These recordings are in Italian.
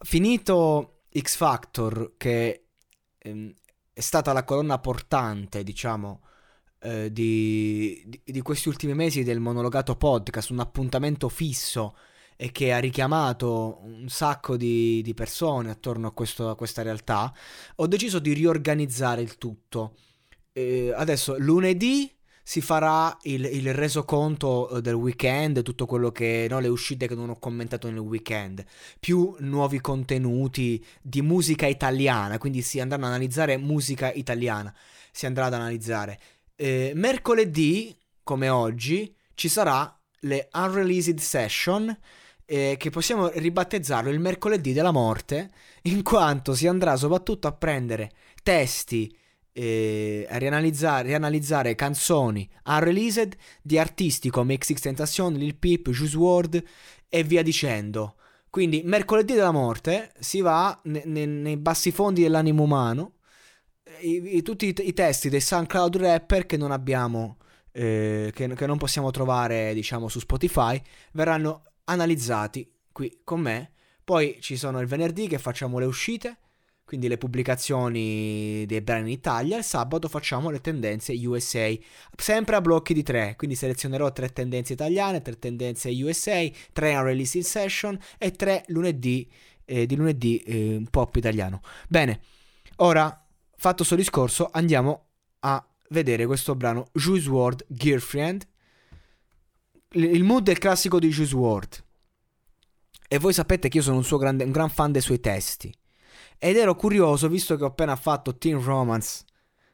Finito X Factor, che ehm, è stata la colonna portante, diciamo, eh, di, di- di questi ultimi mesi del monologato podcast, un appuntamento fisso e che ha richiamato un sacco di, di persone attorno a, questo- a questa realtà, ho deciso di riorganizzare il tutto. Eh, adesso lunedì si farà il, il resoconto eh, del weekend, tutto quello che, no, le uscite che non ho commentato nel weekend, più nuovi contenuti di musica italiana, quindi si andranno ad analizzare musica italiana, si andrà ad analizzare. Eh, mercoledì, come oggi, ci sarà le Unreleased Session, eh, che possiamo ribattezzarlo il mercoledì della morte, in quanto si andrà soprattutto a prendere testi eh, rianalizzare, rianalizzare canzoni unreleased di artisti come XX Tentacion, Lil Peep, Juice WRLD e via dicendo. Quindi mercoledì della morte si va ne- ne- nei bassi fondi dell'animo umano, i- i- tutti i, i testi dei SoundCloud rapper che non abbiamo, eh, che, che non possiamo trovare diciamo su Spotify, verranno analizzati qui con me. Poi ci sono il venerdì che facciamo le uscite quindi le pubblicazioni dei brani in Italia. Il sabato facciamo le tendenze USA, sempre a blocchi di tre. Quindi selezionerò tre tendenze italiane, tre tendenze USA, tre unreleased session e tre lunedì eh, di lunedì eh, pop italiano. Bene, ora fatto questo discorso, andiamo a vedere questo brano Juice WRLD Girlfriend. Il mood è il classico di Juice WRLD. E voi sapete che io sono un, grande, un gran fan dei suoi testi. Ed ero curioso, visto che ho appena fatto Teen Romance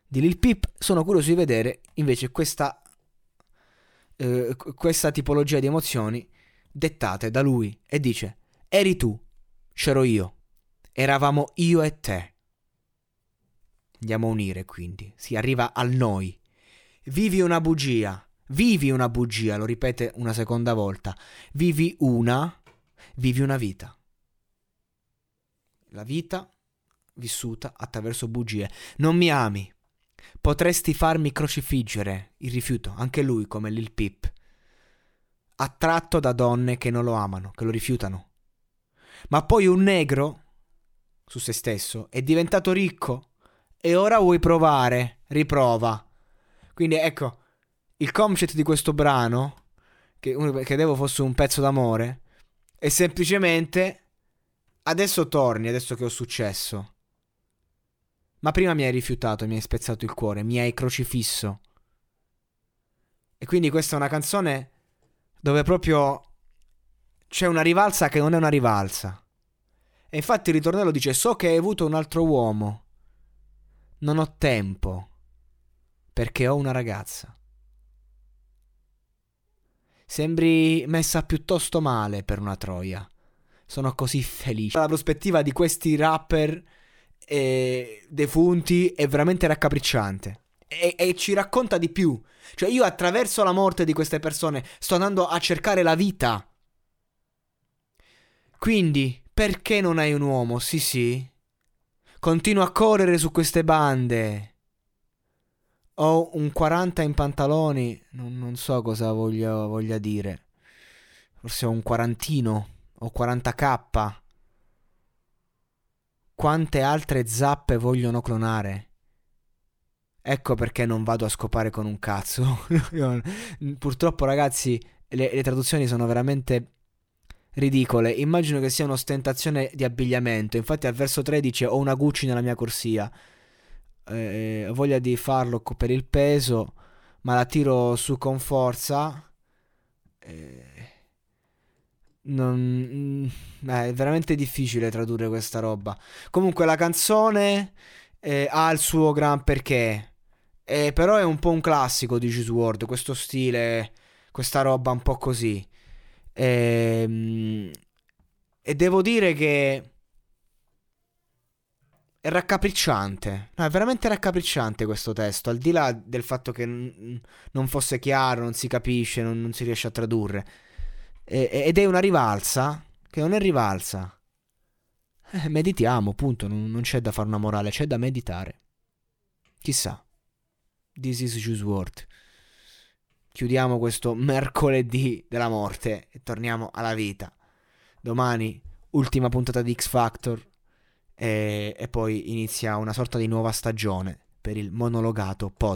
di Lil Peep, sono curioso di vedere invece questa, eh, qu- questa tipologia di emozioni dettate da lui. E dice, eri tu, c'ero io, eravamo io e te. Andiamo a unire quindi, si arriva al noi. Vivi una bugia, vivi una bugia, lo ripete una seconda volta. Vivi una, vivi una vita. La vita vissuta attraverso bugie. Non mi ami. Potresti farmi crocifiggere. Il rifiuto, anche lui come Lil Peep. Attratto da donne che non lo amano, che lo rifiutano. Ma poi un negro, su se stesso, è diventato ricco. E ora vuoi provare? Riprova. Quindi ecco, il concept di questo brano, che credevo fosse un pezzo d'amore, è semplicemente adesso torni, adesso che ho successo. Ma prima mi hai rifiutato, mi hai spezzato il cuore, mi hai crocifisso. E quindi questa è una canzone dove proprio c'è una rivalsa che non è una rivalsa. E infatti il ritornello dice: So che hai avuto un altro uomo. Non ho tempo. Perché ho una ragazza. Sembri messa piuttosto male per una troia. Sono così felice. La prospettiva di questi rapper eh, defunti è veramente raccapricciante. E, e ci racconta di più. Cioè, io attraverso la morte di queste persone sto andando a cercare la vita. Quindi, perché non hai un uomo? Sì, sì. Continuo a correre su queste bande. Ho un 40 in pantaloni. Non, non so cosa voglia, voglia dire. Forse ho un quarantino. Ho 40k. Quante altre zappe vogliono clonare? Ecco perché non vado a scopare con un cazzo. Purtroppo, ragazzi, le, le traduzioni sono veramente ridicole. Immagino che sia un'ostentazione di abbigliamento. Infatti, al verso 3 dice: Ho una Gucci nella mia corsia. Eh, ho voglia di farlo per il peso, ma la tiro su con forza. Eh, non, mm, eh, è veramente difficile tradurre questa roba. Comunque, la canzone eh, ha il suo gran perché. Eh, però è un po' un classico di Juice WRLD, questo stile, questa roba un po' così. Ehm, e devo dire che è raccapricciante. No, è veramente raccapricciante questo testo. Al di là del fatto che n- non fosse chiaro, non si capisce, non, non si riesce a tradurre. E- ed è una rivalsa che non è rivalsa. Eh, meditiamo, punto. Non, non c'è da fare una morale, c'è da meditare. Chissà. This is Juice WRLD. Chiudiamo questo mercoledì della morte e torniamo alla vita. Domani, ultima puntata di X Factor e, e poi inizia una sorta di nuova stagione per il monologato podcast.